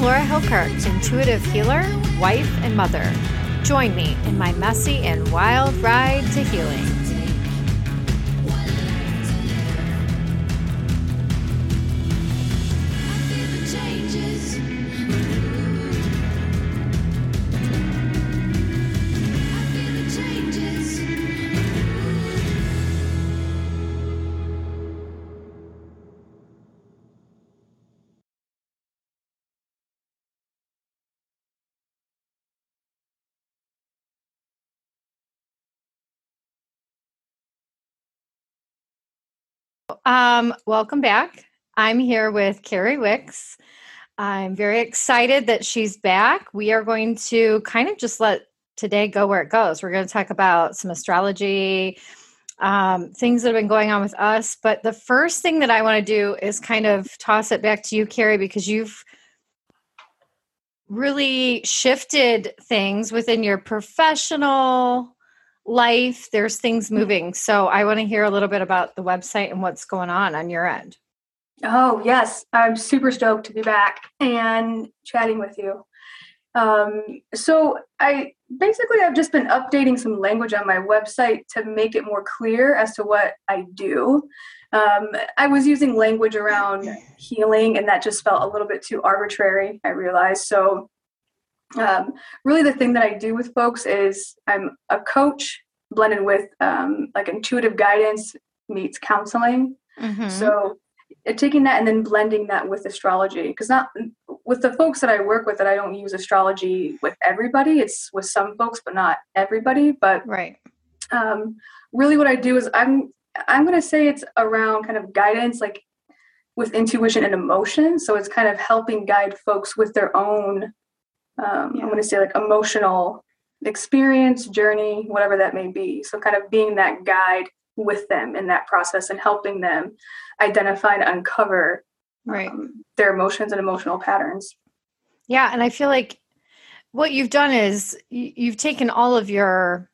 Laura Hilkirk, intuitive healer, wife, and mother. Join me in my messy and wild ride to healing. Um, welcome back. I'm here with Carrie Wicks. I'm very excited that she's back. We are going to kind of just let today go where it goes. We're going to talk about some astrology, um, things that have been going on with us. But the first thing that I want to do is kind of toss it back to you, Carrie, because you've really shifted things within your professional life there's things mm-hmm. moving. So i want to hear a little bit about the website and what's going on on your end. Oh yes i'm super stoked to be back and chatting with you. Um, so i basically i've just been updating some language on my website to make it more clear as to what i do. Um, i was using language around healing and that just felt a little bit too arbitrary i realized. So um, really the thing that i do with folks is i'm a coach blended with um, like intuitive guidance meets counseling. Mm-hmm. so uh, taking that and then blending that with astrology because not with the folks that i work with that i don't use astrology with everybody it's with some folks but not everybody but right. um, really what i do is i'm i'm going to say it's around kind of guidance like with intuition and emotion. So it's kind of helping guide folks with their own um, yeah. i'm going to say like emotional experience journey whatever that may be so kind of being that guide with them in that process and helping them identify and uncover right. um, their emotions and emotional patterns yeah and i feel like what you've done is you've taken all of your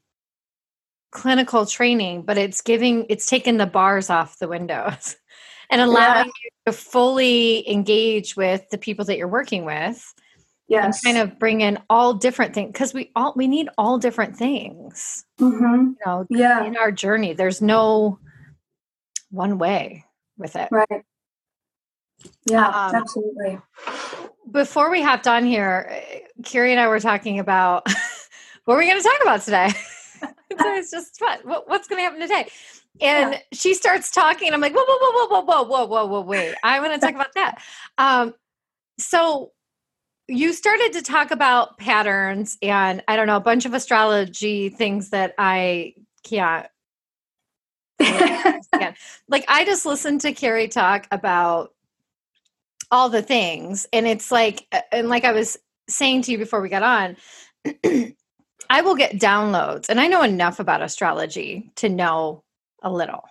clinical training but it's giving it's taken the bars off the windows and allowing yeah. you to fully engage with the people that you're working with yes. and kind of bring in all different things because we all we need all different things. Mm-hmm. you know yeah. in our journey there's no one way with it. Right. Yeah um, absolutely. before we hopped on here Carrie and I were talking about what are we going to talk about today? It's just fun. What, what's going to happen today? And yeah. she starts talking I'm like whoa whoa whoa whoa whoa whoa whoa whoa wait I want to talk about that. Um so you started to talk about patterns and I don't know, a bunch of astrology things that I can't. like I just listened to Carrie talk about all the things, and it's like, and like I was saying to you before we got on, I will get downloads, and I know enough about astrology to know a little.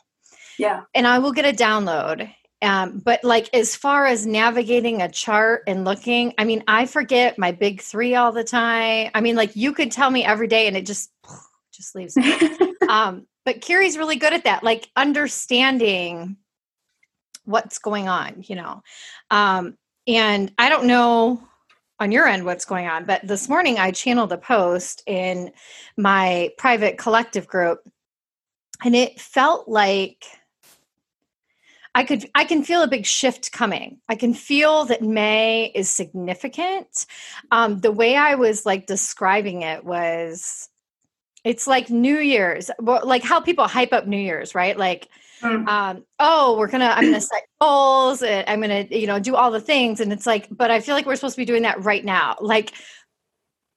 Yeah. And I will get a download, um, but like as far as navigating a chart and looking, I mean, I forget my big three all the time. I mean, like you could tell me every day and it just just leaves me. um, but Carrie's really good at that, like understanding what's going on, you know. Um, and I don't know on your end what's going on, but this morning I channeled a post in my private collective group, and it felt like I could I can feel a big shift coming. I can feel that May is significant. Um, the way I was like describing it was it's like New Year's, like how people hype up New Year's, right? Like, mm. um, oh, we're gonna, I'm gonna set goals, and I'm gonna, you know, do all the things, and it's like, but I feel like we're supposed to be doing that right now, like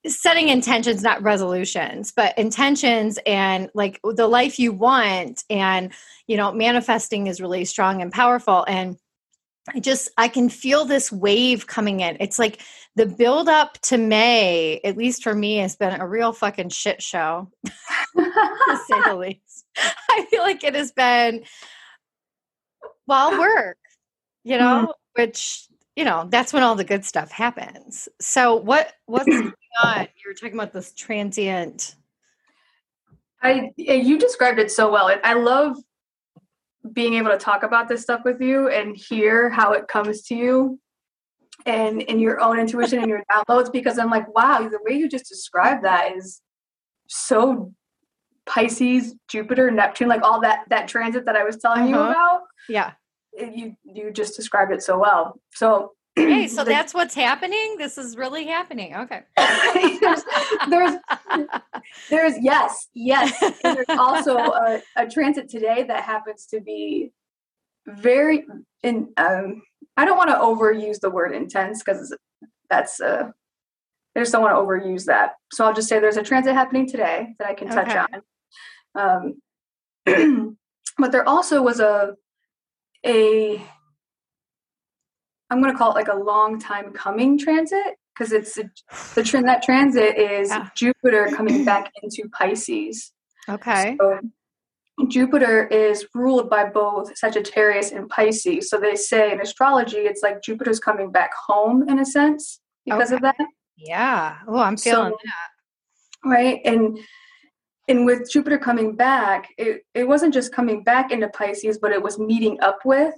setting intentions, not resolutions, but intentions and like the life you want, and you know manifesting is really strong and powerful. And i just i can feel this wave coming in. It's like the build up to may at least for me has been a real fucking shit show to say the least. I feel like it has been well work you know mm-hmm. which you know that's when all the good stuff happens. So what what's on you were talking about this transient I you described it so well. I love being able to talk about this stuff with you and hear how it comes to you and in your own intuition and your downloads because I'm like, wow, the way you just described that is so Pisces, Jupiter, Neptune, like all that that transit that I was telling uh-huh. you about. Yeah. You you just described it so well. So Hey, so that's what's happening. This is really happening. Okay. there's, there's, there's, yes, yes. And there's also a, a, transit today that happens to be very in. Um, I don't want to overuse the word intense because that's uh, I just don't want to overuse that. So I'll just say there's a transit happening today that I can touch okay. on. Um, but there also was a a I'm going to call it like a long time coming transit because it's a, the trend that transit is yeah. Jupiter coming back into Pisces. Okay. So Jupiter is ruled by both Sagittarius and Pisces. So they say in astrology, it's like Jupiter's coming back home in a sense because okay. of that. Yeah. Oh, I'm feeling so, that. Right. And and with Jupiter coming back, it, it wasn't just coming back into Pisces, but it was meeting up with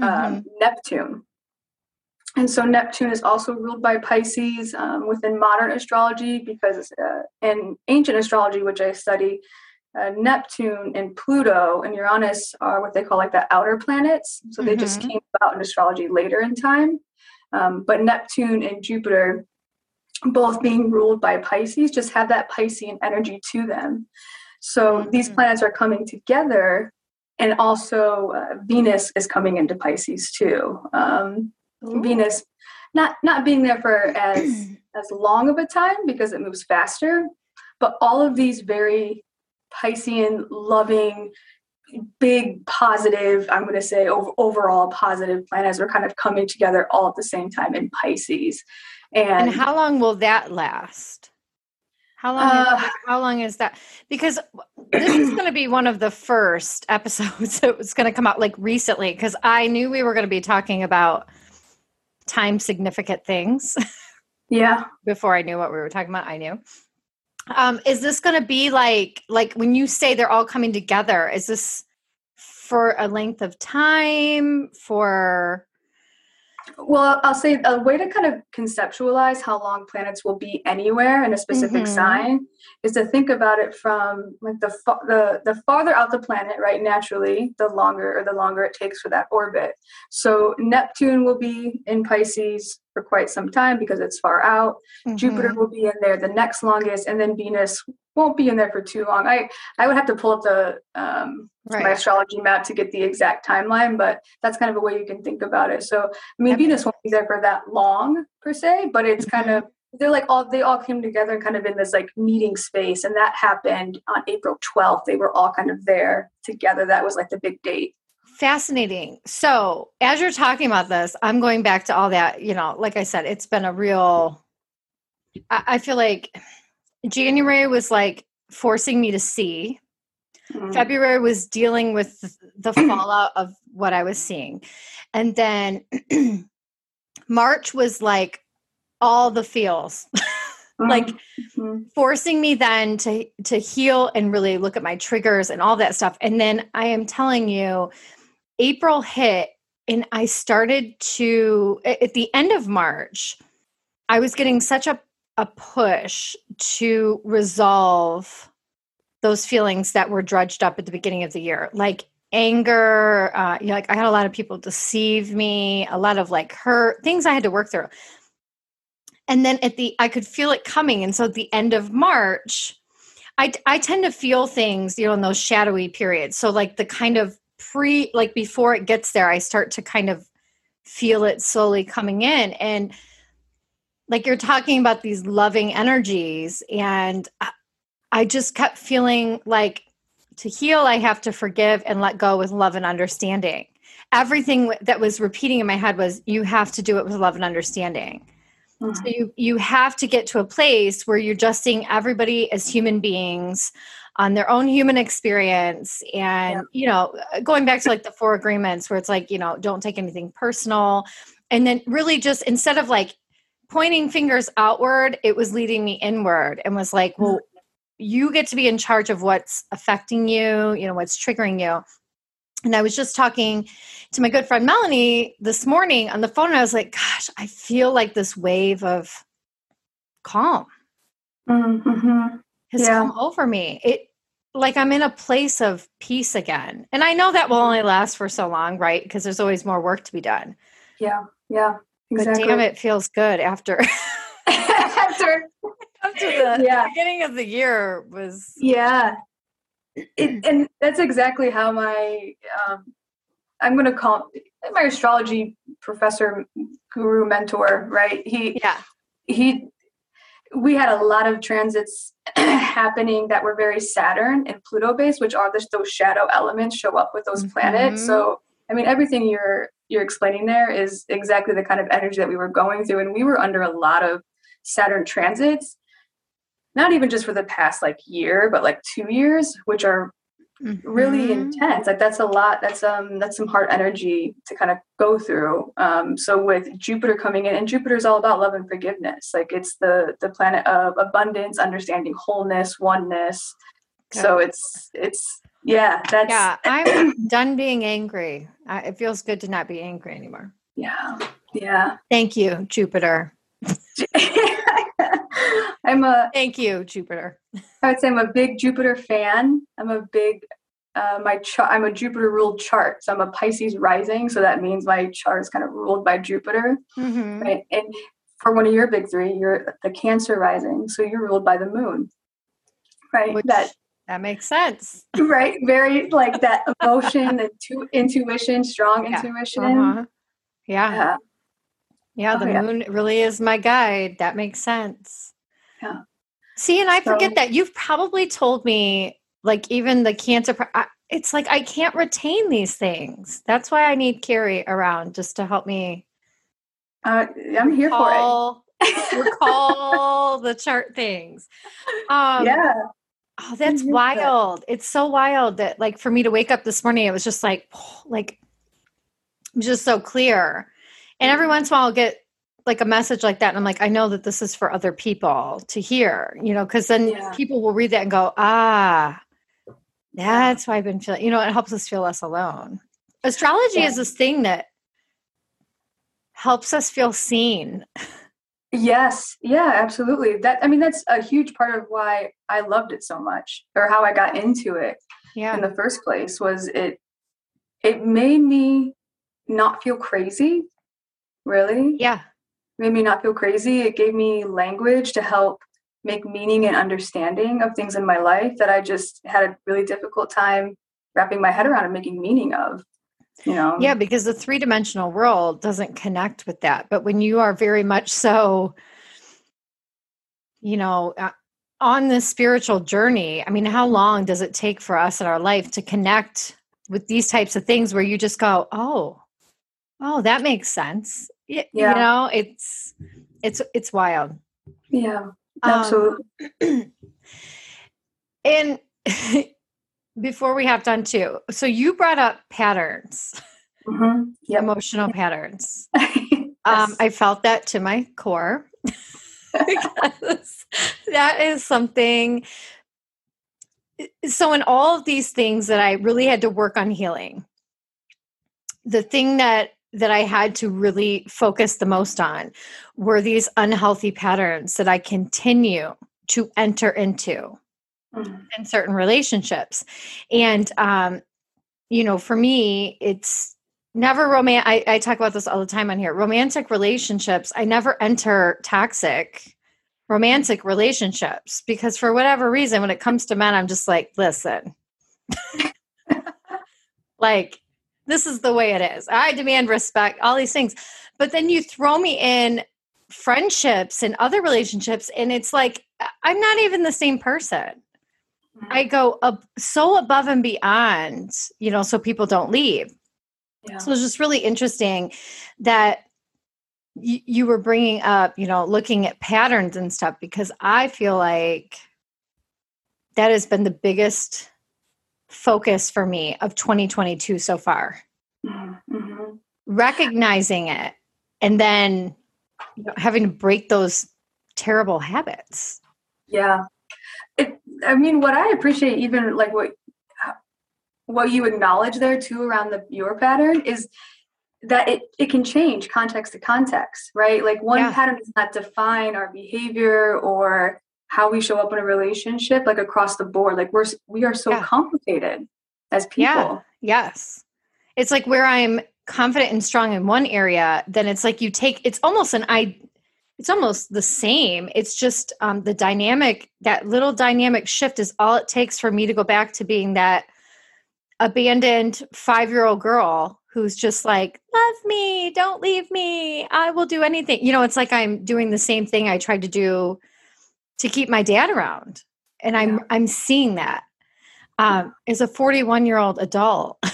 um, mm-hmm. Neptune. And so Neptune is also ruled by Pisces um, within modern astrology because uh, in ancient astrology, which I study, uh, Neptune and Pluto and Uranus are what they call like the outer planets. So they mm-hmm. just came about in astrology later in time. Um, but Neptune and Jupiter, both being ruled by Pisces, just have that Piscean energy to them. So mm-hmm. these planets are coming together, and also uh, Venus is coming into Pisces too. Um, Venus. Not not being there for as as long of a time because it moves faster, but all of these very Piscean loving big positive i'm going to say over, overall positive planets are kind of coming together all at the same time in pisces. And, and how long will that last? How long uh, is, how long is that? Because this is going to be one of the first episodes that was going to come out like recently because i knew we were going to be talking about time significant things. Yeah. Before I knew what we were talking about, I knew. Um, is this going to be like like when you say they're all coming together? Is this for a length of time? For well, I'll say a way to kind of conceptualize how long planets will be anywhere in a specific mm-hmm. sign is to think about it from like the the the farther out the planet, right? Naturally, the longer or the longer it takes for that orbit. So Neptune will be in Pisces for quite some time because it's far out. Mm-hmm. Jupiter will be in there the next longest, and then Venus won't be in there for too long. I I would have to pull up the um, right. my astrology map to get the exact timeline, but that's kind of a way you can think about it. So I mean, Venus won't be there for that long per se, but it's mm-hmm. kind of they're like all they all came together kind of in this like meeting space, and that happened on April twelfth. They were all kind of there together. That was like the big date. Fascinating. So, as you're talking about this, I'm going back to all that. You know, like I said, it's been a real. I, I feel like January was like forcing me to see. Mm-hmm. February was dealing with the fallout of what I was seeing. And then March was like all the feels. like mm-hmm. forcing me then to to heal and really look at my triggers and all that stuff. And then I am telling you April hit and I started to at the end of March I was getting such a a push to resolve those feelings that were drudged up at the beginning of the year like anger uh, you know like i had a lot of people deceive me a lot of like hurt things i had to work through. And then at the i could feel it coming. And so at the end of march i i tend to feel things you know in those shadowy periods. So like the kind of pre like before it gets there i start to kind of feel it slowly coming in. And like you're talking about these loving energies and i just kept feeling like to heal i have to forgive and let go with love and understanding. Everything that was repeating in my head was you have to do it with love and understanding. Mm-hmm. so you you have to get to a place where you're just seeing everybody as human beings on their own human experience and yeah. you know going back to like the four agreements where it's like you know don't take anything personal and then really just instead of like pointing fingers outward, it was leading me inward and was like, well, you get to be in charge of what's affecting you, you know, what's triggering you. And I was just talking to my good friend Melanie this morning on the phone. And I was like, gosh, I feel like this wave of calm Mm-hmm. Has Yeah. come over me. It like I'm in a place of peace again. And I know that will only last for so long, right? Because there's always more work to be done. Yeah. Yeah. Exactly. But damn, it feels good after After- after the Yeah. beginning of the year was yeah. It, and that's exactly how my um, I'm going to call my astrology professor, guru, mentor. Right? He yeah. he we had a lot of transits happening that were very Saturn and Pluto based, which are those shadow elements show up with those planets. Mhm. So I mean everything you're you're explaining there is exactly the kind of energy that we were going through. And we were under a lot of Saturn transits, not even just for the past like year, but like two years, which are really Mhm. intense like that's a lot that's um that's some hard energy to kind of go through um so with jupiter coming in and jupiter is all about love and forgiveness like it's the the planet of abundance understanding wholeness oneness so it's it's yeah that's Yeah, I'm done being angry. I, it feels good to not be angry anymore. yeah yeah Thank you, Jupiter. i'm a Thank you, Jupiter. i would say i'm a big jupiter fan i'm a big uh, my chart i'm a jupiter ruled chart so i'm a pisces rising so that means my chart is kind of ruled by jupiter Mhm. right? And for one of your big three, you're the Cancer rising, so you're ruled by the moon, right? Which that that makes sense. right, very like that emotion, the tu- intuition, strong Yeah. intuition. Uh-huh. Yeah, Yeah, yeah. Oh, The yeah. moon really is my guide. That makes sense. Yeah. See, and I So- forget that you've probably told me, like even the cancer. pro- I, it's like I can't retain these things. That's why I need Carrie around just to help me uh, I'm here for recall, it. recall the chart things. Um, yeah, Oh, that's wild. It's so wild that like for me to wake up this morning, it was just like like just so clear. And every once in a while I'll get like a message like that. And I'm like, I know that this is for other people to hear, you know, because then Yeah. people will read that and go, ah, that's why I've been feeling, you know, it helps us feel less alone. Astrology Yeah. is this thing that helps us feel seen. yes, yeah, absolutely. That I mean, that's a huge part of why I loved it so much, or how I got into it. Yeah. in the first place was it it made me not feel crazy really yeah. Made me not feel crazy it gave me language to help make meaning and understanding of things in my life that i just had a really difficult time wrapping my head around and making meaning of you know Yeah, because the three dimensional world doesn't connect with that. But when you are very much so, you know, uh, on this spiritual journey, I mean, how long does it take for us in our life to connect with these types of things where you just go, oh, oh, that makes sense. Yeah. You know, it's it's it's wild. yeah Um, absolutely and before we have done too, so you brought up patterns, hmm yep. emotional patterns. Yes. Um, I felt that to my core because that is something. So, in all of these things that I really had to work on healing, the thing that that I had to really focus the most on were these unhealthy patterns that I continue to enter into Mhm. in certain relationships. And um, you know, for me, it's never romantic. I, I talk about this all the time on here. Romantic relationships, I never enter toxic romantic relationships because for whatever reason, when it comes to men, I'm just like, listen, like this is the way it is. I demand respect, all these things. But then you throw me in friendships and other relationships, and it's like uh, I'm not even the same person. Mm-hmm. I go up so above and beyond, you know, so people don't leave. yeah. So it's just really interesting that y- you were bringing up, you know, looking at patterns and stuff because I feel like that has been the biggest focus for me of 2022 so far. Mhm. Mhm. Recognizing it and then you know, having to break those terrible habits. Yeah. It, I mean, what I appreciate, even like what what you acknowledge there too around the your pattern is that it, it can change context to context, right? Like one yeah. pattern does not define our behavior or how we show up in a relationship like across the board. Like we're we are so yeah. complicated as people. Yeah. Yes. It's like where I'm confident and strong in one area, then it's like you take it's almost an I it's almost the same. It's just um, the dynamic, that little dynamic shift is all it takes for me to go back to being that abandoned five year old girl who's just like, love me, don't leave me, I will do anything. You know, it's like I'm doing the same thing I tried to do to keep my dad around. And I'm yeah. I'm seeing that um, as a 41 year old adult that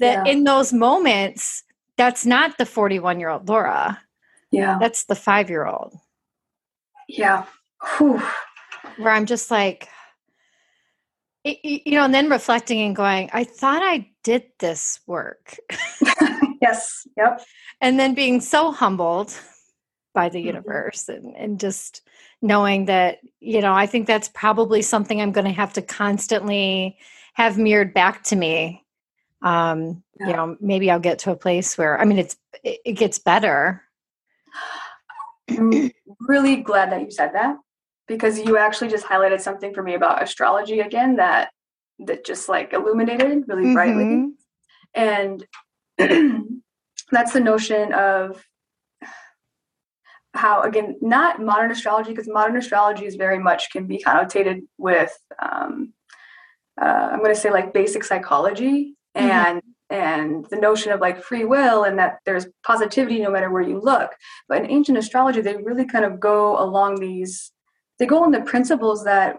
yeah. in those moments, that's not the 41 year old Laura. Yeah. That's the five year old. Yeah. Whew. Where I'm just like, you know, and then reflecting and going, I thought I did this work. yes. Yep. And then being so humbled by the mm-hmm. universe and, and just knowing that, you know, I think that's probably something I'm going to have to constantly have mirrored back to me. Um, yeah. you know, maybe I'll get to a place where, I mean, it's, it, gets better. I'm really glad that you said that because you actually just highlighted something for me about astrology again that that just like illuminated really mm-hmm. brightly and that's the notion of how again not modern astrology because modern astrology is very much can be connotated with um, uh, i'm going to say like basic psychology mm-hmm. and and the notion of like free will and that there's positivity no matter where you look but in ancient astrology they really kind of go along these they go on the principles that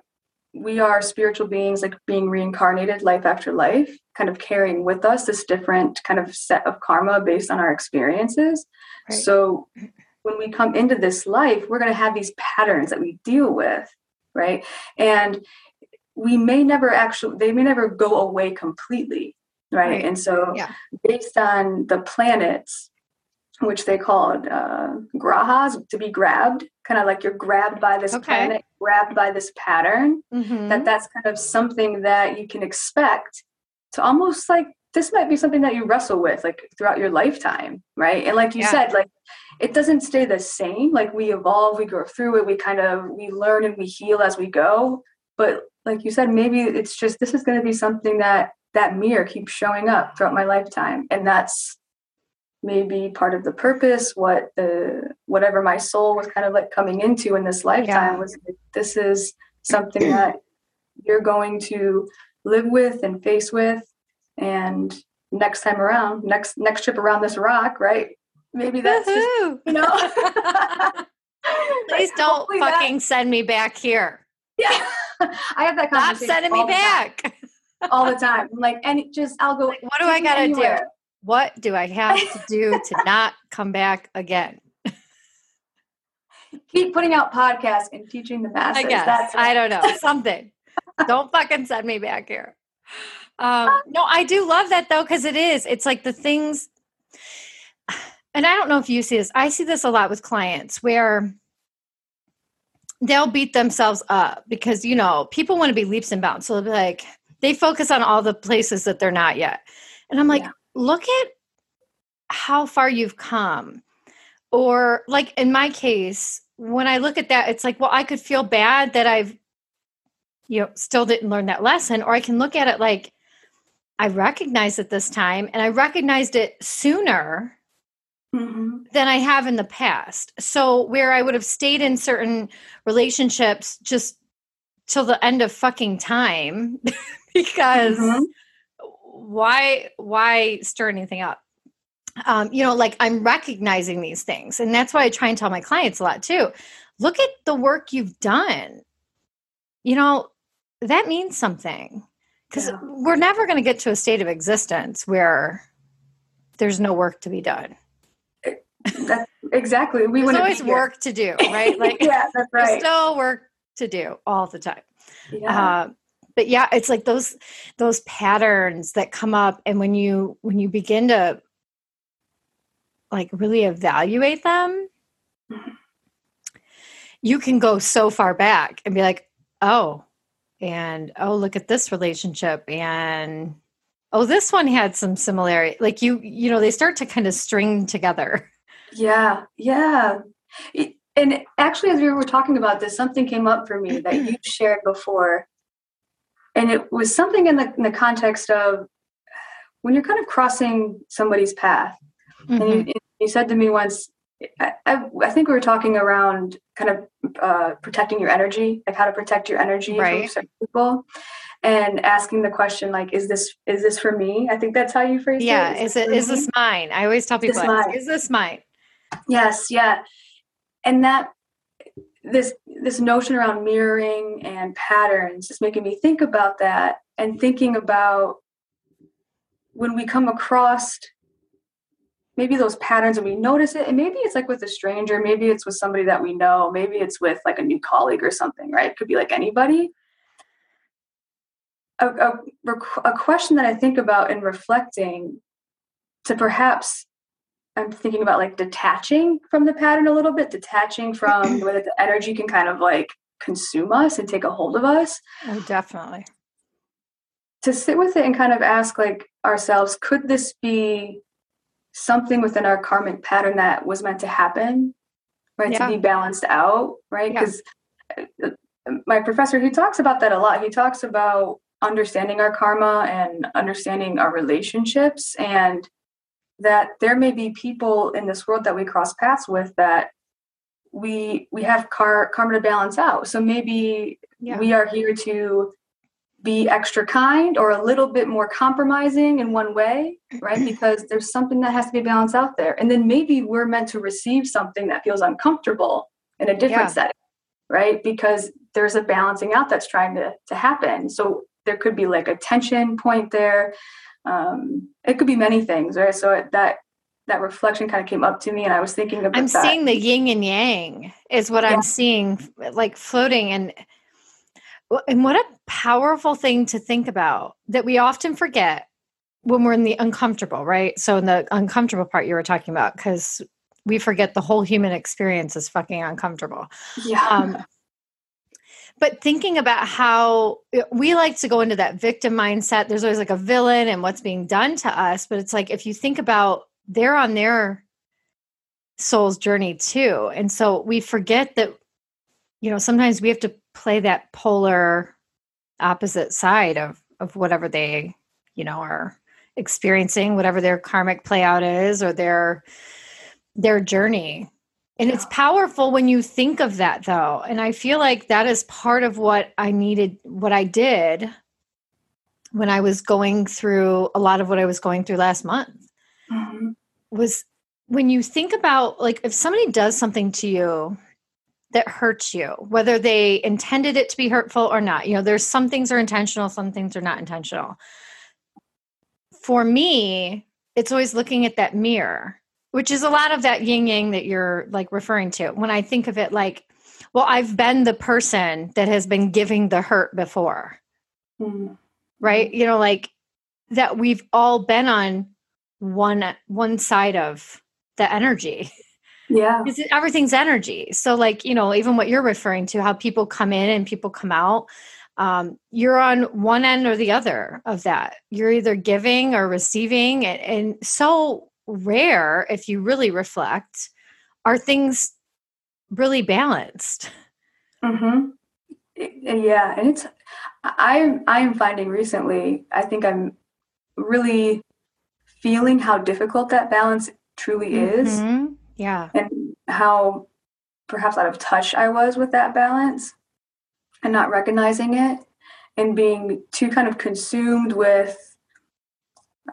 we are spiritual beings like being reincarnated life after life kind of carrying with us this different kind of set of karma based on our experiences right. so when we come into this life we're going to have these patterns that we deal with right and we may never actually they may never go away completely right, right. and so yeah. based on the planets which they called uh, grahas to be grabbed kind of like you're grabbed by this okay. planet grabbed by this pattern mm-hmm. that that's kind of something that you can expect to almost like this might be something that you wrestle with like throughout your lifetime right? And like you yeah. said like it doesn't stay the same. Like we evolve we grow through it we kind of we learn and we heal as we go. But like you said maybe it's just this is going to be something that that mirror keeps showing up throughout my lifetime. And that's maybe part of the purpose what the whatever my soul was kind of like coming into in this lifetime yeah. was this is something that you're going to live with and face with and next time around next next trip around this rock right maybe that's just, you know please don't fucking that, send me back here yeah i have that conversation stop sending me back all the time like and just i'll go like, what do i gotta anywhere. do what do I have to do to not come back again? Keep putting out podcasts and teaching the masses. I guess. That's I don't know. Something. don't fucking send me back here. Um, no, I do love that though, because it is. It's like the things, and I don't know if you see this. I see this a lot with clients where they'll beat themselves up because you know people want to be leaps and bounds. So they'll be like, they focus on all the places that they're not yet, and I'm like, yeah look at how far you've come. Or, like in my case, when I look at that, it's like, well, I could feel bad that I've, you know, still didn't learn that lesson. Or I can look at it like, I recognized it this time and I recognized it sooner mm-hmm. than I have in the past. So, where I would have stayed in certain relationships just till the end of fucking time because mm-hmm why why stir anything up um, you know like i'm recognizing these things and that's why i try and tell my clients a lot too look at the work you've done you know that means something because yeah. we're never going to get to a state of existence where there's no work to be done. That's exactly. We there's always work to do right? Like yeah that's right. there's still work to do all the time. Yeah. Uh, but yeah it's like those those patterns that come up and when you when you begin to like really evaluate them you can go so far back and be like oh and oh look at this relationship and oh, this one had some similarity. Like you, you know, they start to kind of string together. Yeah, yeah. And actually, as we were talking about this, something came up for me that you shared before. And it was something in the, in the context of when you're kind of crossing somebody's path. Mm-hmm. And you, you, said to me once, I, I, think we were talking around kind of uh, protecting your energy, like how to protect your energy right. from certain people and asking the question like is this is this for me? I think that's how you phrase it. yeah it is, is it is this mine? I always tell people is this, is this mine? Yes yeah. And that this this notion around mirroring and patterns is making me think about that and thinking about when we come across maybe those patterns and we notice it and maybe it's like with a stranger maybe it's with somebody that we know maybe it's with like a new colleague or something right? It could be like anybody. A, a, a question that i think about in reflecting to perhaps i'm thinking about like detaching from the pattern a little bit detaching from the way that the energy can kind of like consume us and take a hold of us. Oh definitely. To sit with it and kind of ask like ourselves could this be something within our karmic pattern that was meant to happen right yeah. to be balanced out right because yeah. Uh, my professor he talks about that a lot he talks about understanding our karma and understanding our relationships and that there may be people in this world that we cross paths with that we we have car, karma to balance out so maybe yeah. we are here to be extra kind or a little bit more compromising in one way right because there's something that has to be balanced out there and then maybe we're meant to receive something that feels uncomfortable in a different yeah. setting right because there's a balancing out that's trying to to happen so there could be like a tension point there. Um, it could be many things, right? So that that reflection kind of came up to me, and I was thinking about. I'm that. seeing the yin and yang is what yeah. I'm seeing, like floating, and and what a powerful thing to think about that we often forget when we're in the uncomfortable, right? So in the uncomfortable part you were talking about, because we forget the whole human experience is fucking uncomfortable. Yeah. Um, but thinking about how uh, we like to go into that victim mindset there's always like a villain and what's being done to us but it's like if you think about they're on their soul's journey too and so we forget that you know sometimes we have to play that polar opposite side of of whatever they you know are experiencing whatever their karmic play out is or their their journey and it's powerful when you think of that, though. And I feel like that is part of what I needed, what I did when I was going through a lot of what I was going through last month. Mm-hmm. Was when you think about, like, if somebody does something to you that hurts you, whether they intended it to be hurtful or not, you know, there's some things are intentional, some things are not intentional. For me, it's always looking at that mirror which is a lot of that yin yang that you're like referring to. When i think of it like well i've been the person that has been giving the hurt before. Mm-hmm. right? You know like that we've all been on one one side of the energy yeah. Everything's energy. So like you know even what you're referring to how people come in and people come out um, you're on one end or the other of that. You're either giving or receiving and, and so rare if you really reflect are things really balanced. Mm-hmm. yeah and it's i i'm finding recently i think i'm really feeling how difficult that balance truly is. Mm-hmm. Yeah and how perhaps out of touch i was with that balance and not recognizing it and being too kind of consumed with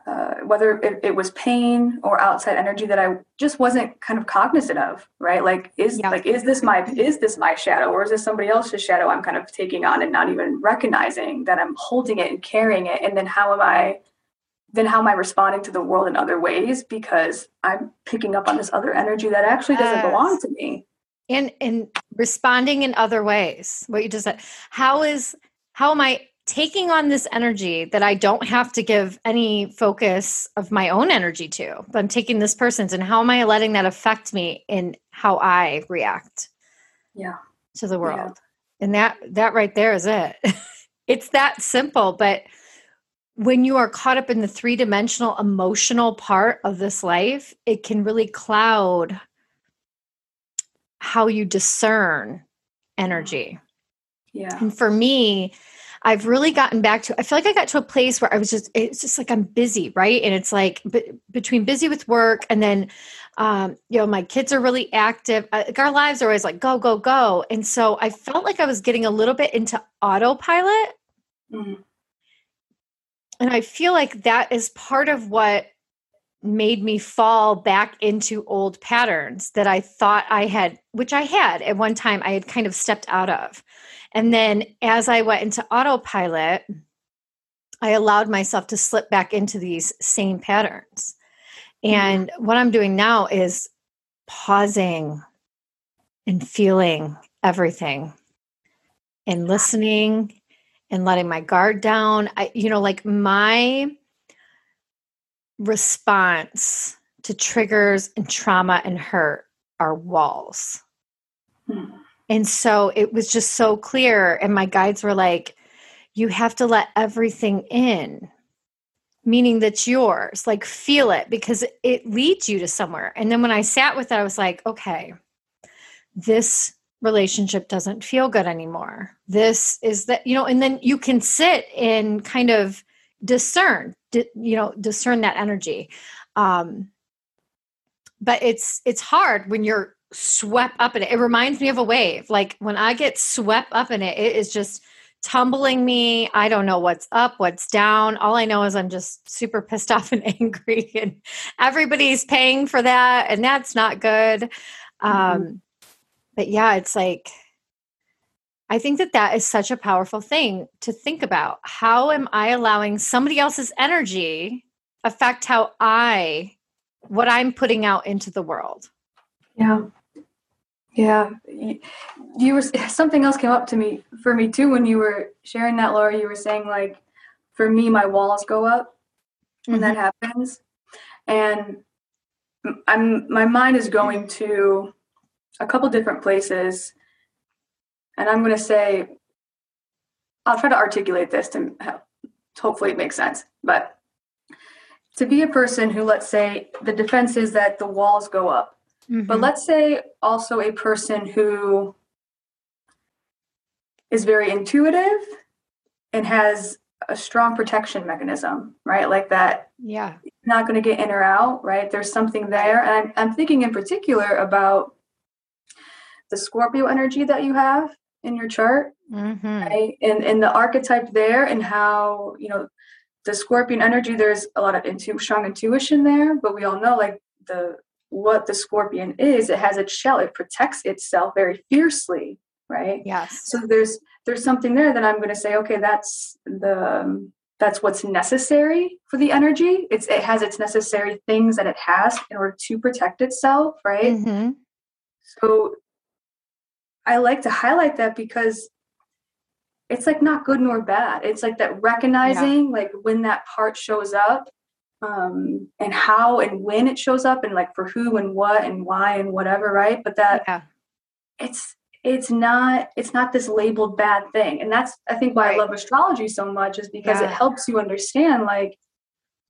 uh, whether it, it, was pain or outside energy that I just wasn't kind of cognizant of, right? Like, is yeah. like is this my is this my shadow or is this somebody else's shadow I'm kind of taking on and not even recognizing that I'm holding it and carrying it? And then how am I? Then how am I responding to the world in other ways because I'm picking up on this other energy that actually doesn't yes. belong to me? And and responding in other ways. What you just said. How is how am I taking on this energy that I don't have to give any focus of my own energy to, but I'm taking this person's and how am I letting that affect me in how I react yeah to the world. Yeah. And that that right there is it. it's that simple, but when you are caught up in the three dimensional emotional part of this life, it can really cloud how you discern energy. Yeah. And for me, I've really gotten back to, I feel like I got to a place where I was just, it's just like I'm busy, right? And it's like b- between busy with work and then, um, you know, my kids are really active. Uh, like our lives are always like go, go, go. And so I felt like I was getting a little bit into autopilot. Mm-hmm. And I feel like that is part of what made me fall back into old patterns that I thought I had, which I had at one time, I had kind of stepped out of. And then as I went into autopilot, I allowed myself to slip back into these same patterns. Mm-hmm. And what I'm doing now is pausing and feeling everything and listening and letting my guard down. I, you know, like my response to triggers and trauma and hurt are walls. Hmm. And so it was just so clear. And my guides were like, you have to let everything in, meaning that's yours. Like, feel it because it leads you to somewhere. And then when I sat with it, I was like, okay, this relationship doesn't feel good anymore. This is that, you know, and then you can sit and kind of discern, di- you know, discern that energy. Um, but it's it's hard when you're swept up in it. It reminds me of a wave. Like when I get swept up in it, it is just tumbling me. I don't know what's up, what's down. All I know is I'm just super pissed off and angry, and everybody's paying for that, and that's not good. Mm-hmm. Um, but yeah, it's like, I think that that is such a powerful thing to think about. How am I allowing somebody else's energy affect how I, what I'm putting out into the world? Yeah. Yeah. You were, something else came up to me for me too when you were sharing that, Laura. You were saying, like, for me, my walls go up when mm-hmm. that happens. And I'm, my mind is going to a couple different places. And I'm going to say, I'll try to articulate this to hopefully it makes sense. But to be a person who, let's say, the defense is that the walls go up. Mm-hmm. But let's say also a person who is very intuitive and has a strong protection mechanism, right? Like that. Yeah. Not going to get in or out, right? There's something there. And I'm, I'm thinking in particular about the Scorpio energy that you have in your chart, mm-hmm. right? And and the archetype there, and how you know the Scorpion energy. There's a lot of intu- strong intuition there, but we all know like the what the Scorpion is. It has its shell. It protects itself very fiercely, right? Yes. So there's there's something there that I'm going to say. Okay, that's the um, that's what's necessary for the energy. It's it has its necessary things that it has in order to protect itself, right? Mm-hmm. So I like to highlight that because it's like not good nor bad. It's like that recognizing yeah. like when that part shows up um, and how and when it shows up and like for who and what and why and whatever, right? But that yeah. it's it's not it's not this labeled bad thing. And that's I think why right. I love astrology so much is because yeah. it helps you understand like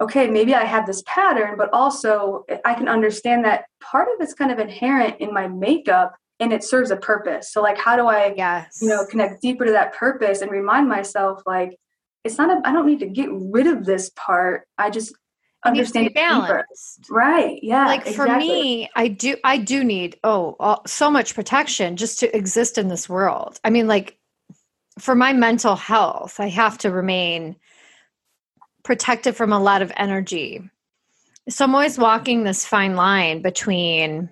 okay, maybe I have this pattern, but also I can understand that part of it's kind of inherent in my makeup and it serves a purpose. So like how do I yes. you know connect deeper to that purpose and remind myself like it's not I don't need to get rid of this part. I just understand balance. Right. Yeah. Like exactly. for me, I do I do need oh all, so much protection just to exist in this world. I mean like for my mental health, I have to remain protected from a lot of energy. So I'm always walking this fine line between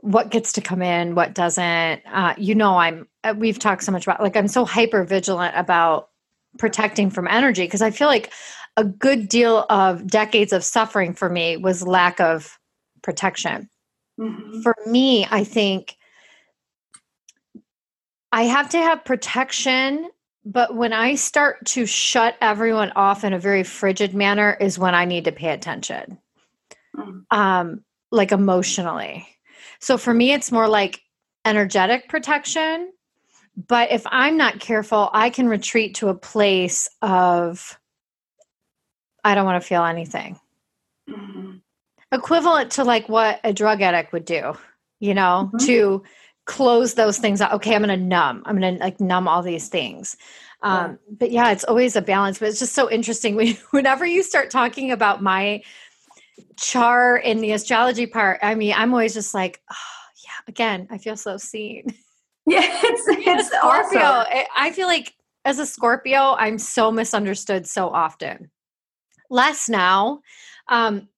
what gets to come in, what doesn't. Uh, you know, I'm, uh, we've talked so much about, like, I'm so hyper vigilant about protecting from energy because I feel like a good deal of decades of suffering for me was lack of protection. Mm-hmm. For me, I think I have to have protection, but when I start to shut everyone off in a very frigid manner, is when I need to pay attention, mm-hmm. um, like emotionally. So for me, it's more like energetic protection. But if I'm not careful, I can retreat to a place of I don't want to feel anything. Mm-hmm. Equivalent to like what a drug addict would do, you know, Mhm. to close those things out. Okay, I'm going to numb. I'm going to like numb all these things. Um, But yeah, it's always a balance. But it's just so interesting when, whenever you start talking about my chart in the astrology part. I mean, I'm always just like, oh, yeah. Again, I feel so seen. Yeah, it's it's Scorpio. awesome. I I feel like as a Scorpio, I'm so misunderstood so often. Less now, um,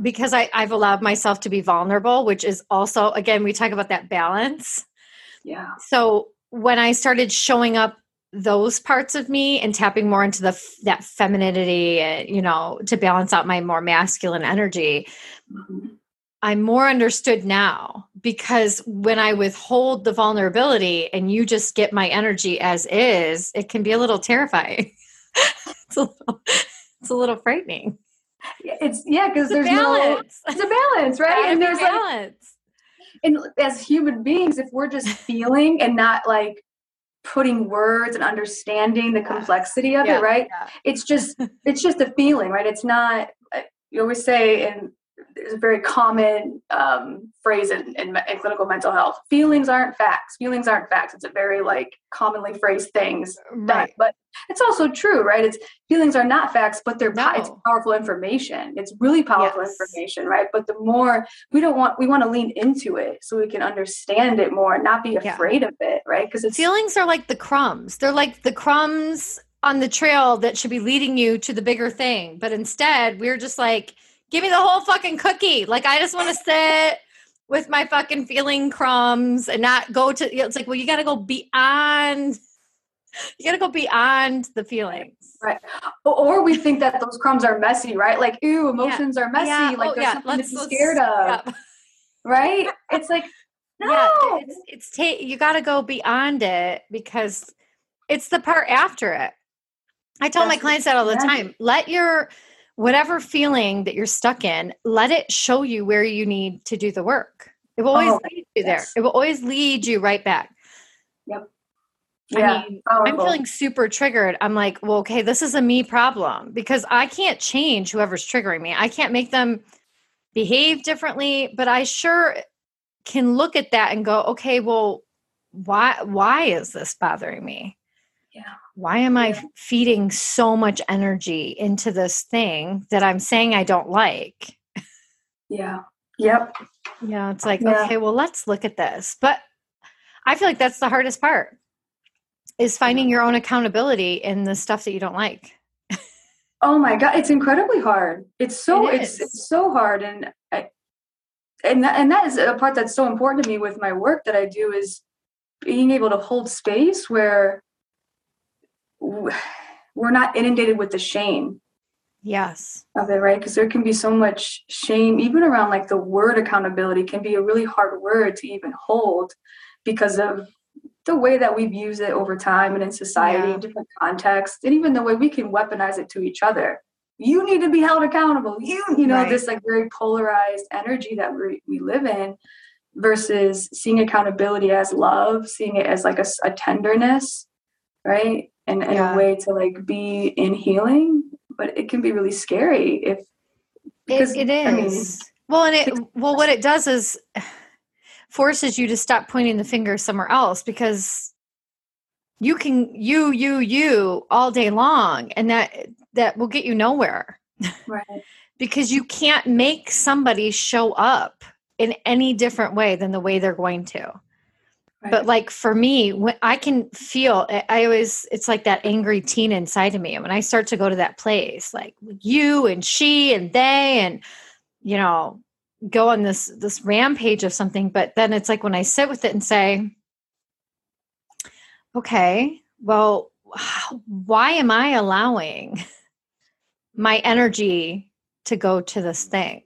because I, I've allowed myself to be vulnerable, which is also again we talk about that balance. Yeah. So when I started showing up those parts of me and tapping more into the that femininity, you know, to balance out my more masculine energy. I'm more understood now because when I withhold the vulnerability and you just get my energy as is, it can be a little terrifying. it's, a little, it's a little frightening. It's yeah, because there's no it's a balance, right? And there's like balance. and as human beings, if we're just feeling and not like putting words and understanding the Yeah. complexity of Yeah, it, right? It's just it's just a feeling, right? It's not. uh, You always say, and there's a very common um, phrase in, in, in clinical mental health: feelings aren't facts. Feelings aren't facts. It's a very like commonly phrased things that, Right. but it's also true, right? It's feelings are not facts, but they're po- it's powerful information. It's really powerful Yes. information, right? But the more we don't want, we want to lean into it so we can understand it more and not be Yeah. afraid of it, right? Because it's Feelings are like the crumbs. They're like the crumbs on the trail that should be leading you to the bigger thing. But instead, we're just like, give me the whole fucking cookie. Like, I just want to sit with my fucking feeling crumbs and not go to, it's like, well, you got to go beyond, you got to go beyond the feelings. Right. or we think that those crumbs are messy, right? Like, ooh, emotions are messy. Yeah, Like oh, there's yeah, something let's- to be scared of, yeah. right? It's like no. Yeah, it's it's ta- you got to go beyond it because it's the part after it. I tell my clients that all the time. Let your whatever feeling that you're stuck in, let it show you where you need to do the work. It will always Oh, lead you there. It will always lead you right back. Yep. yeah, I mean, I'm feeling super triggered. I'm like, well, okay, this is a me problem because I can't change whoever's triggering me. I can't make them behave differently, but I sure can look at that and go, okay, well, why why is this bothering me? Yeah. Why am I feeding so much energy into this thing that I'm saying I don't like? yeah, yep, Yeah, it's like, Yeah. okay, well, let's look at this. But I feel like that's the hardest part is finding your own accountability in the stuff that you don't like. Oh my god, it's incredibly hard. It's so It it's it's so hard, and I, and that, and that is a part that's so important to me with my work that I do is being able to hold space where we're not inundated with the shame Yes. of it, right? Because there can be so much shame, even around like the word accountability, can be a really hard word to even hold because of the way that we've used it over time and in society, Yeah. in different contexts, and even the way we can weaponize it to each other. You need to be held accountable. You, you know, Right. this like very polarized energy that we we live in, versus seeing accountability as love, seeing it as like a tenderness, right? And, and Yeah. a way to like be in healing. But it can be really scary if because it, it I mean, well, and it well, what it does is forces you to stop pointing the finger somewhere else because you can you you you all day long, and that that will get you nowhere right, because you can't make somebody show up in any different way than the way they're going to. Right. But like for me, when I can feel, I- I always, it's like that angry teen inside of me. And when I start to go to that place, like you and she and they, and you know, go on this this rampage of something. But then it's like when I sit with it and say, okay, well, why am I allowing my energy to go to this thing?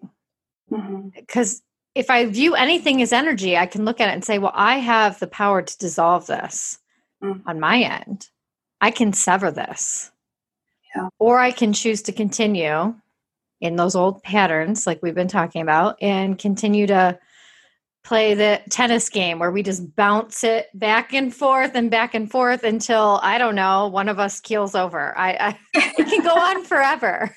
Mhm. because if I view anything as energy, I can look at it and say, well, I have the power to dissolve this Mm. on my end. I can sever this. Yeah. Or I can choose to continue in those old patterns, like we've been talking about, and continue to play the tennis game where we just bounce it back and forth and back and forth until I don't know, one of us keels over. I, I it can go on forever.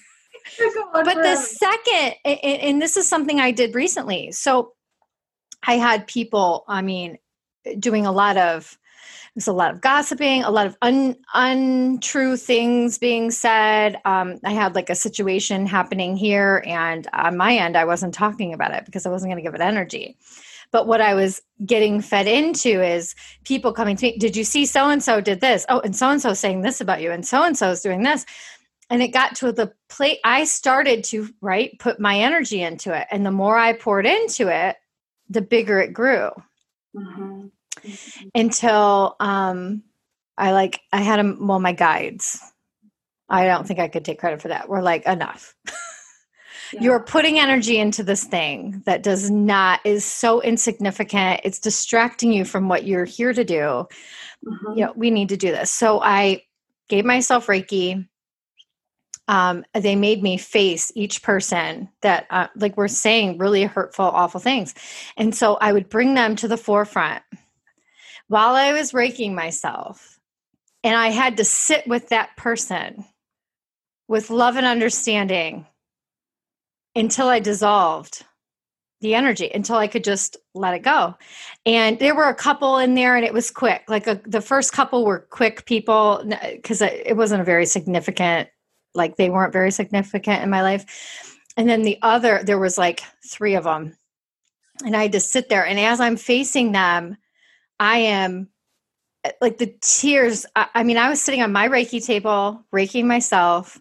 but the second, and this is something I did recently. So I had people, I mean, doing a lot of there's a lot of gossiping, a lot of un, untrue things being said. Um, I had like a situation happening here, and on my end, I wasn't talking about it because I wasn't going to give it energy. But what I was getting fed into is people coming to me, Did you see so and so did this? Oh, and so and so saying this about you, and so and so is doing this. And it got to the plate, I started to, right, put my energy into it. And the more I poured into it, the bigger it grew. Mm-hmm until um, I like I had them. Well, my guides. I don't think I could take credit for that. We're like enough. Yeah. You're putting energy into this thing that does not is so insignificant. It's distracting you from what you're here to do. Mm-hmm. You know, we need to do this. So I gave myself Reiki. Um, they made me face each person that, uh, like we're saying, really hurtful, awful things, and so I would bring them to the forefront while I was raking myself, and I had to sit with that person with love and understanding until I dissolved the energy until I could just let it go. And there were a couple in there and it was quick. Like a, the first couple were quick people because it wasn't a very significant, like they weren't very significant in my life. And then the other, there was like three of them. And I had to sit there. And as I'm facing them, I am eh, like the tears. I, I mean, I was sitting on my Reiki table, raking myself,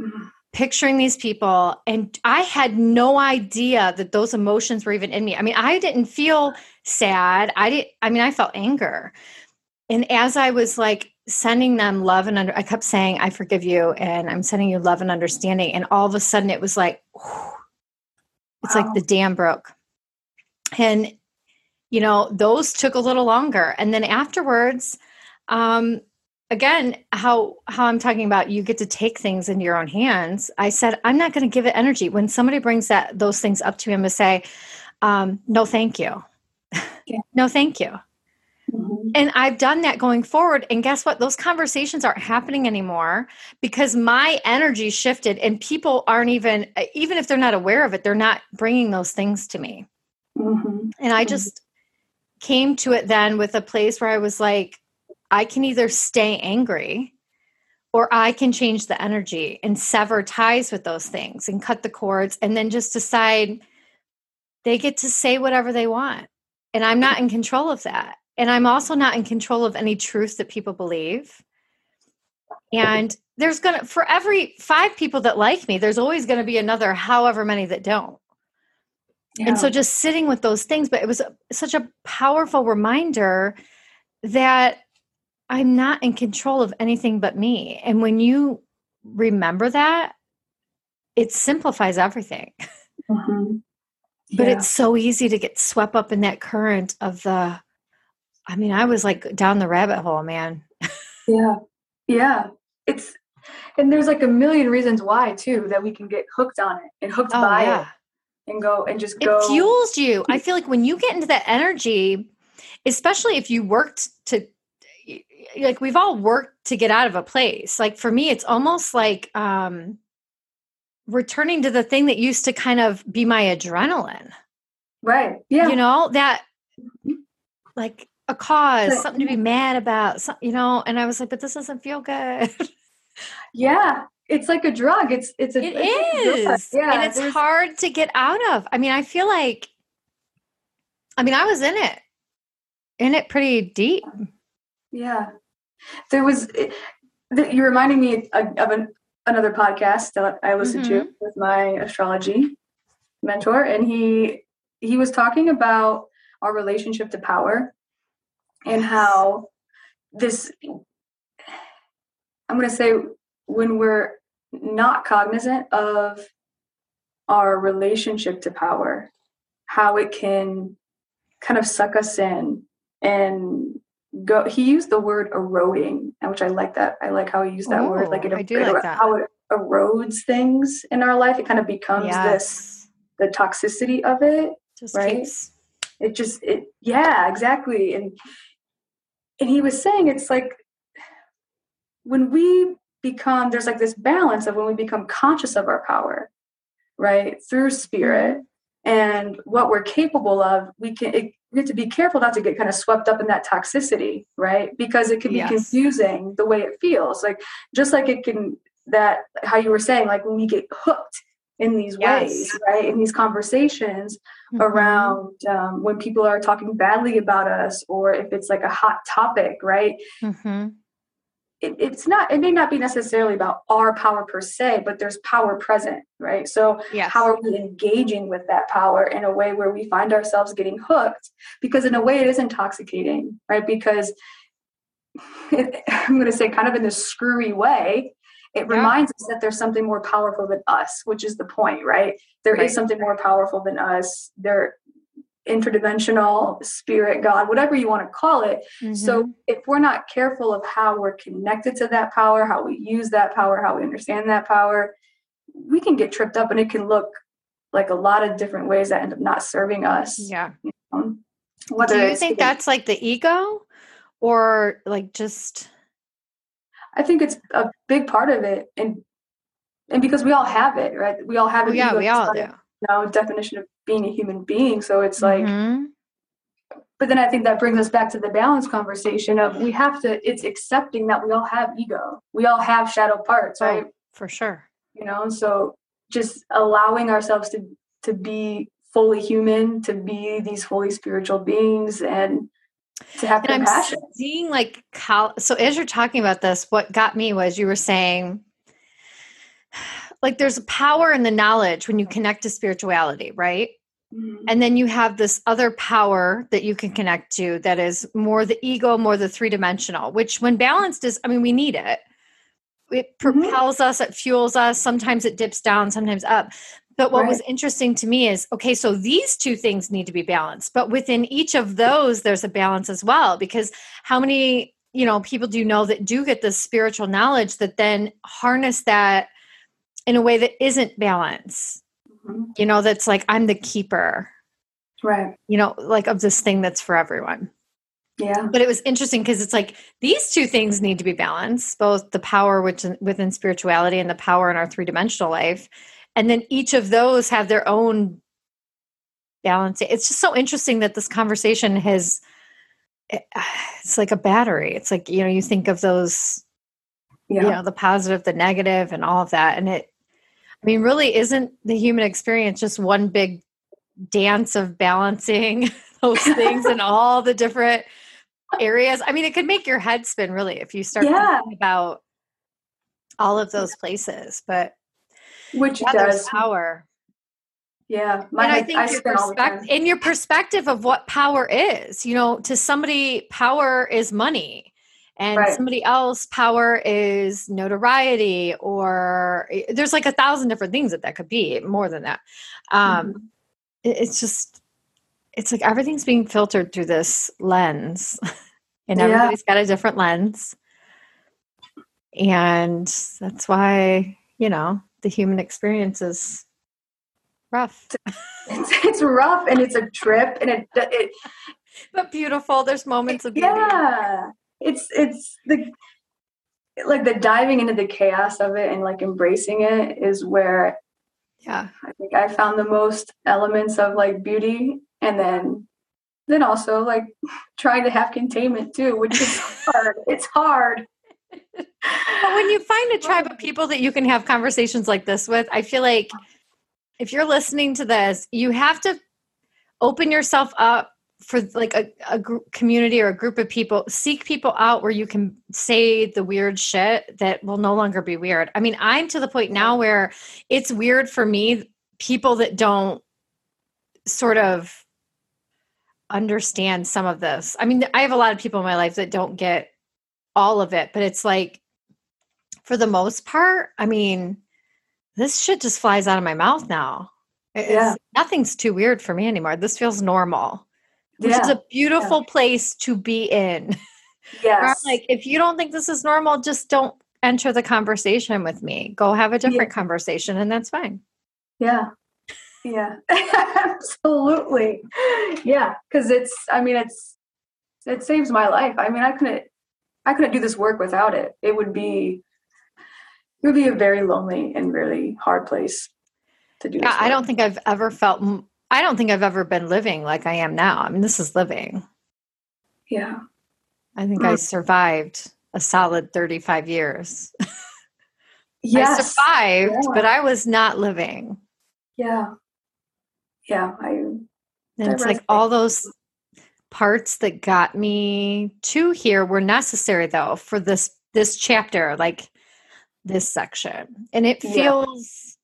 mm-hmm. picturing these people, and I had no idea that those emotions were even in me. I mean, I didn't feel sad. I didn't, I mean, I felt anger. And as I was like sending them love and under, I kept saying, I forgive you, and I'm sending you love and understanding. And all of a sudden it was like, whew, it's wow. like the dam broke. And you know those took a little longer and then afterwards um again how how i'm talking about you get to take things into your own hands i said i'm not going to give it energy when somebody brings that those things up to him to say um, no thank you yeah. no thank you mm-hmm. and i've done that going forward and guess what those conversations aren't happening anymore because my energy shifted and people aren't even even if they're not aware of it they're not bringing those things to me mm-hmm. and i mm-hmm. just came to it then with a place where I was like, I can either stay angry or I can change the energy and sever ties with those things and cut the cords and then just decide they get to say whatever they want. And I'm not in control of that. And I'm also not in control of any truth that people believe. And there's going to, for every five people that like me, there's always going to be another however many that don't. Yeah. And so just sitting with those things, but it was such a powerful reminder that I'm not in control of anything but me. And when you remember that, it simplifies everything. Mm-hmm. Yeah. But it's so easy to get swept up in that current of the, I mean, I was like down the rabbit hole, man. yeah. Yeah. It's, and there's like a million reasons why too that we can get hooked on it and hooked oh, by yeah. it and go and just go. It fuels you. I feel like when you get into that energy, especially if you worked to like we've all worked to get out of a place. Like for me, it's almost like um returning to the thing that used to kind of be my adrenaline. Right. Yeah. You know, that like a cause, something to be mad about, you know, and I was like, but this doesn't feel good. yeah it's like a drug. It's it's a it it's is. yeah, and it's hard to get out of. I mean, I feel like, I mean, I was in it, in it pretty deep. Yeah, there was. You're reminding me of an, another podcast that I listened mm-hmm. to with my astrology mentor, and he he was talking about our relationship to power and how this. I'm going to say when we're not cognizant of our relationship to power, how it can kind of suck us in and go. He used the word eroding, which I like that. I like how he used that Ooh, word. Like it, I do it, like that. how it erodes things in our life. It kind of becomes yes. this the toxicity of it, just right? Keeps... It just it yeah exactly and and he was saying it's like when we become there's like this balance of when we become conscious of our power right through spirit and what we're capable of we can it, we have to be careful not to get kind of swept up in that toxicity right because it can be yes. confusing the way it feels like just like it can that how you were saying like when we get hooked in these yes. ways right in these conversations mm-hmm. around um, when people are talking badly about us or if it's like a hot topic right mm-hmm it, it's not it may not be necessarily about our power per se but there's power present right so yes. how are we engaging with that power in a way where we find ourselves getting hooked because in a way it is intoxicating right because it, i'm going to say kind of in this screwy way it yeah. reminds us that there's something more powerful than us which is the point right There right. is something more powerful than us there interdimensional spirit god whatever you want to call it mm-hmm. so if we're not careful of how we're connected to that power how we use that power how we understand that power we can get tripped up and it can look like a lot of different ways that end up not serving us yeah you know? do you think that's like the ego or like just i think it's a big part of it and and because we all have it right? We all have it oh, yeah we all do. know definition of being a human being. So it's like mm-hmm. but then i think that brings us back to the balance conversation of we have to it's accepting that we all have ego. We all have shadow parts oh, right? for sure. You know so just allowing ourselves to to be fully human to be these fully spiritual beings and to have and compassion. I'm seeing like so as you're talking about this, what got me was you were saying like there's a power in the knowledge when you connect to spirituality, right? Mm-hmm. And then you have this other power that you can connect to that is more the ego, more the three dimensional, which when balanced is, I mean, we need it. It mm-hmm. propels mm-hmm. us, it fuels us. Sometimes it dips down, sometimes up. But what right. was interesting to me is okay, so these two things need to be balanced, but within each of those, there's a balance as well. Because how many, you know, people do you know that do get this spiritual knowledge that then harness that in a way that isn't balance mm-hmm. you know that's like i'm the keeper right you know like of this thing that's for everyone yeah but it was interesting because it's like these two things need to be balanced both the power which within spirituality and the power in our three-dimensional life and then each of those have their own balance it's just so interesting that this conversation has eh, it's like a battery it's like you know you think of those yeah. you know the positive the negative and all of that and it I mean, really, isn't the human experience just one big dance of balancing those things in all the different areas? I mean, it could make your head spin, really, if you start yeah. thinking about all of those places. But which yeah, does power. Yeah, my, and I think I your perspective, in your perspective of what power is, you know, to somebody, power is money and right. somebody else power is notoriety or eh, there's like a thousand different things that that could be more than that um mm-hmm. it's just it's like everything's being filtered through this lens and yeah. everybody's got a different lens and that's why you know the human experience is rough. It's, it's rough and it's a trip and it, it but beautiful. There's moments of beauty. Yeah. It's it's the like the diving into the chaos of it and like embracing it is where yeah. I think i found the most elements of like beauty and then then also like trying to have containment too which is hard. It's hard but when you find a tribe of people that you can have conversations like this with i feel like if you're listening to this you have to open yourself up for like a, a community or a group of people. Seek people out where you can say the weird shit that will no longer be weird. I mean i'm to the point now where it's weird for me people that don't sort of understand some of this. I mean i have a lot of people in my life that don't get all of it but it's like for the most part i mean this shit just flies out of my mouth now it's, yeah. nothing's too weird for me anymore this feels normal which yeah. is a beautiful yeah. place to be in. Yes. like, if you don't think this is normal, just don't enter the conversation with me. Go have a different yeah. conversation, and that's fine. Yeah. Yeah. Absolutely. Yeah. Cause it's, I mean, it's, it saves my life. I mean, I couldn't, I couldn't do this work without it. It would be, it would be a very lonely and really hard place to do. Yeah, I don't think I've ever felt. I don't think I've ever been living like I am now. I mean, this is living. Yeah. I think mm. I survived a solid 35 years. yes. I survived, yeah. but I was not living. Yeah. Yeah. I, and it's like all those parts that got me to here were necessary though for this this chapter like this section and it feels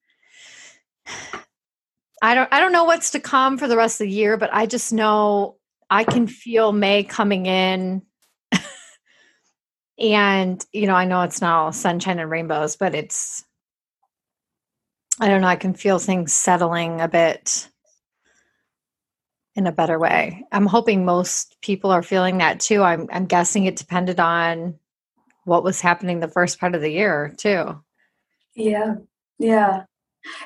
yeah. i don't i don't know what's to come for the rest of the year but i just know i can feel may coming in and you know i know it's not all sunshine and rainbows but it's i don't know i can feel things settling a bit in a better way. I'm hoping most people are feeling that too. I'm I'm guessing it depended on what was happening the first part of the year too. Yeah. Yeah.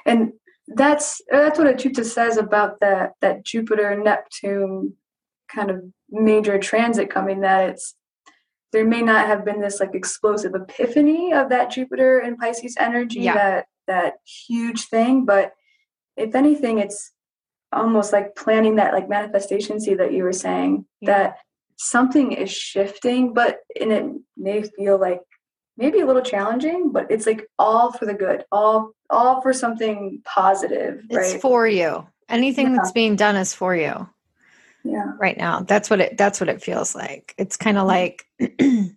And that's uh, that's what Achyuta says about that that Jupiter Neptune kind of major transit coming that it's there may not have been this like explosive epiphany of that Jupiter and Pisces energy, yeah. that that huge thing, but if anything, it's almost like planting that like manifestation seed that you were saying yeah. that something is shifting but and it may feel like maybe a little challenging but it's like all for the good all all for something positive right? it's for you anything yeah. that's being done is for you yeah right now that's what it that's what it feels like it's kind of mm-hmm. like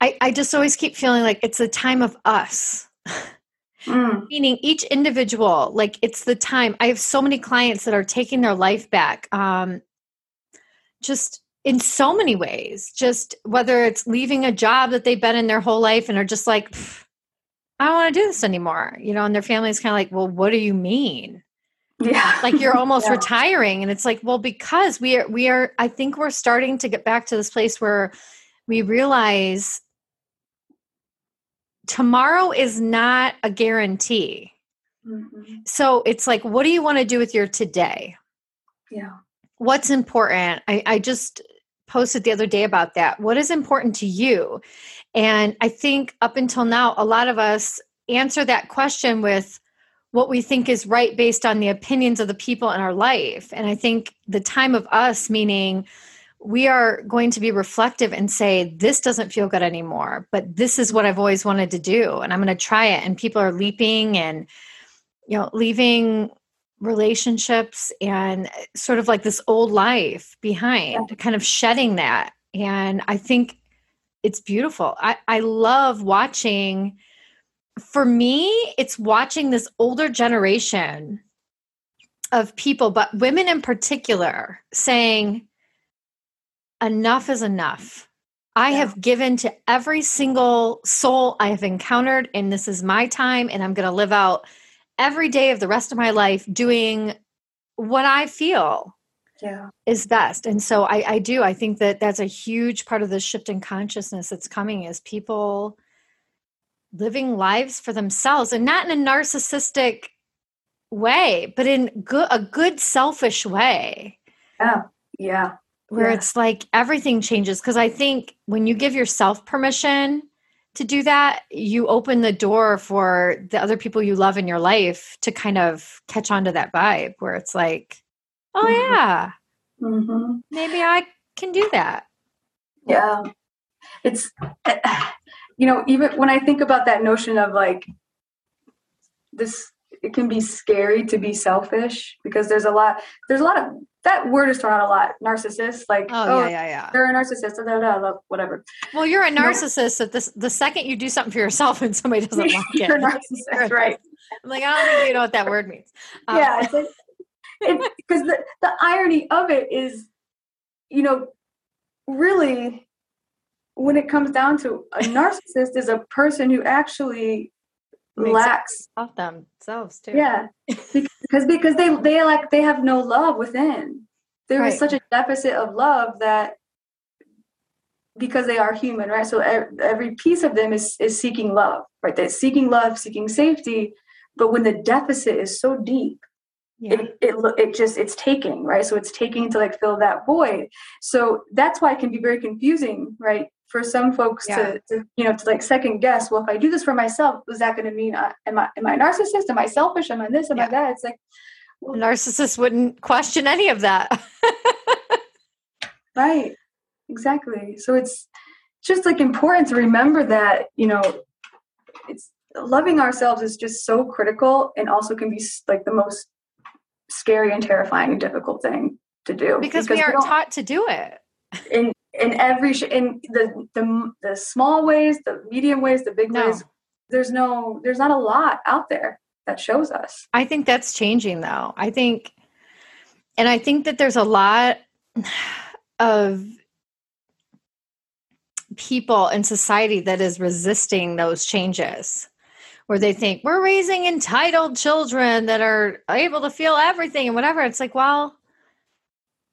I, I just always keep feeling like it's a time of us Mm. Meaning each individual, like it's the time. I have so many clients that are taking their life back. Um, just in so many ways, just whether it's leaving a job that they've been in their whole life and are just like, I don't want to do this anymore, you know, and their family's kind of like, well, what do you mean? Yeah. Like you're almost yeah. retiring. And it's like, well, because we are, we are, I think we're starting to get back to this place where we realize tomorrow is not a guarantee. Mm-hmm. So it's like, what do you want to do with your today? Yeah. What's important? I, I just posted the other day about that. What is important to you? And I think up until now, a lot of us answer that question with what we think is right based on the opinions of the people in our life. And I think the time of us, meaning we are going to be reflective and say, This doesn't feel good anymore, but this is what I've always wanted to do. And I'm going to try it. And people are leaping and, you know, leaving relationships and eh, sort of like this old life behind, yeah. kind of shedding that. And I think it's beautiful. I, I love watching, for me, it's watching this older generation of people, but women in particular, saying, enough is enough. I yeah. have given to every single soul I have encountered, and this is my time, and I'm going to live out every day of the rest of my life doing what I feel yeah. is best. And so I, I do. I think that that's a huge part of the shift in consciousness that's coming is people living lives for themselves and not in a narcissistic way, but in good, a good selfish way. Yeah. Yeah where yeah. it's like everything changes because i think when you give yourself permission to do that you open the door for the other people you love in your life to kind of catch on to that vibe where it's like oh mm-hmm. yeah mm-hmm. maybe i can do that yeah it's you know even when i think about that notion of like this it can be scary to be selfish because there's a lot there's a lot of that word is thrown out a lot. Narcissist, like oh, oh yeah, yeah, yeah. They're a narcissist, blah, blah, blah, whatever. Well, you're a narcissist. At the the second you do something for yourself and somebody doesn't like it, you're narcissist, right? I'm like, I don't think you know what that word means. Um, yeah, because the the irony of it is, you know, really, when it comes down to a narcissist is a person who actually lacks off themselves too. Yeah, because because because they they like they have no love within. There right. is such a deficit of love that because they are human, right? So every piece of them is is seeking love, right? They're seeking love, seeking safety. But when the deficit is so deep, yeah. it, it it just it's taking right so it's taking to like fill that void so that's why it can be very confusing right for some folks Yeah. to, to, you know, to like second guess. Well, if I do this for myself, is that going to mean I, am I am I a narcissist? Am I selfish? Am I this? Am I that? It's like, A narcissist wouldn't question any of that. right, exactly. So it's just like important to remember that you know, it's loving ourselves is just so critical, and also can be like the most scary and terrifying and difficult thing to do because we aren't don't- taught to do it. in in every sh- in the the the small ways, the medium ways, the big No. ways. There's no there's not a lot out there that shows us. I think that's changing though. I think, and I think that there's a lot of people in society that is resisting those changes where they think we're raising entitled children that are able to feel everything and whatever. It's like, well,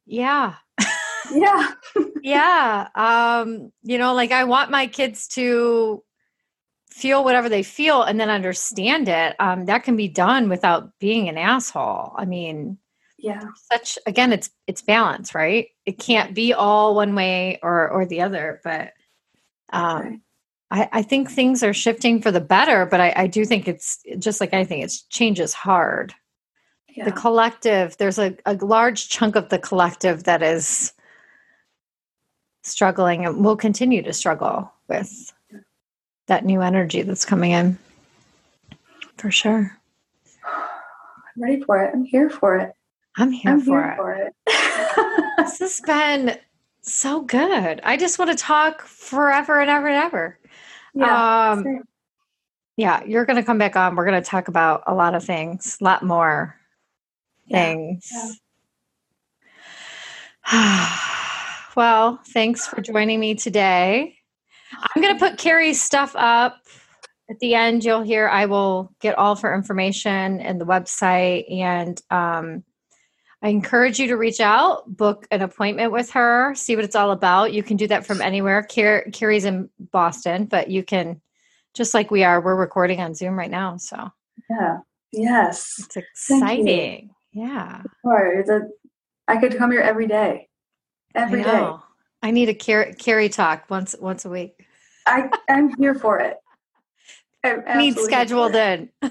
yeah. Yeah, yeah. Um, you know, like I want my kids to feel whatever they feel and then understand it. Um, that can be done without being an asshole. I mean, yeah, such again it's it's balance right it can't be all one way or or the other but um I, I think things are shifting for the better but I, I do think it's just like anything it's change is hard yeah. the collective there's a, a large chunk of the collective that is struggling and will continue to struggle with that new energy that's coming in for sure I'm ready for it. I'm here for it. i'm here I'm for here it for it. This has been so good. I just want to talk forever and ever and ever. yeah, um, yeah, you're going to come back on. We're going to talk about a lot of things, a lot more Yeah, things. well, thanks for joining me today. I'm going to put Carrie's stuff up. At the end, you'll hear I will get all of her information and the website. And um, I encourage you to reach out, book an appointment with her, see what it's all about. You can do that from anywhere. Car- Carrie's in Boston, but you can, just like we are, we're recording on Zoom right now. So yeah, yes. it's exciting. Yeah. Or I could come here every day, every I day. I need a Carrie, Carrie talk once once a week. I I'm here for it. I'm Need scheduled in.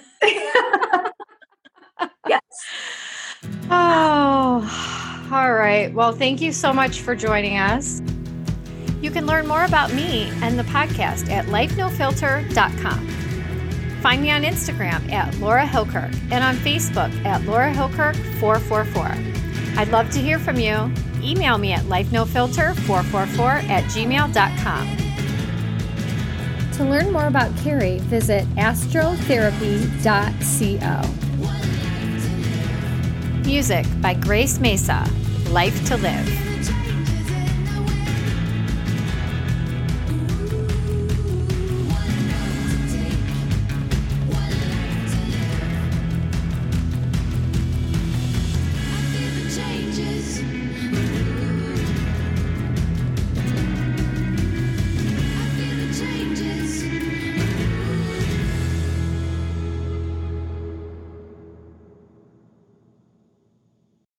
yes. Oh, all right. Well, thank you so much for joining us. You can learn more about me and the podcast at lifenofilter.com. Find me on Instagram at Laura Hilkirk and on Facebook at Laura Hilkirk 444. I'd love to hear from you. Email me at lifenofilter444 at gmail.com. To learn more about Carrie, visit astrotherapy.co. Music by Grace Mesa, Life to Live.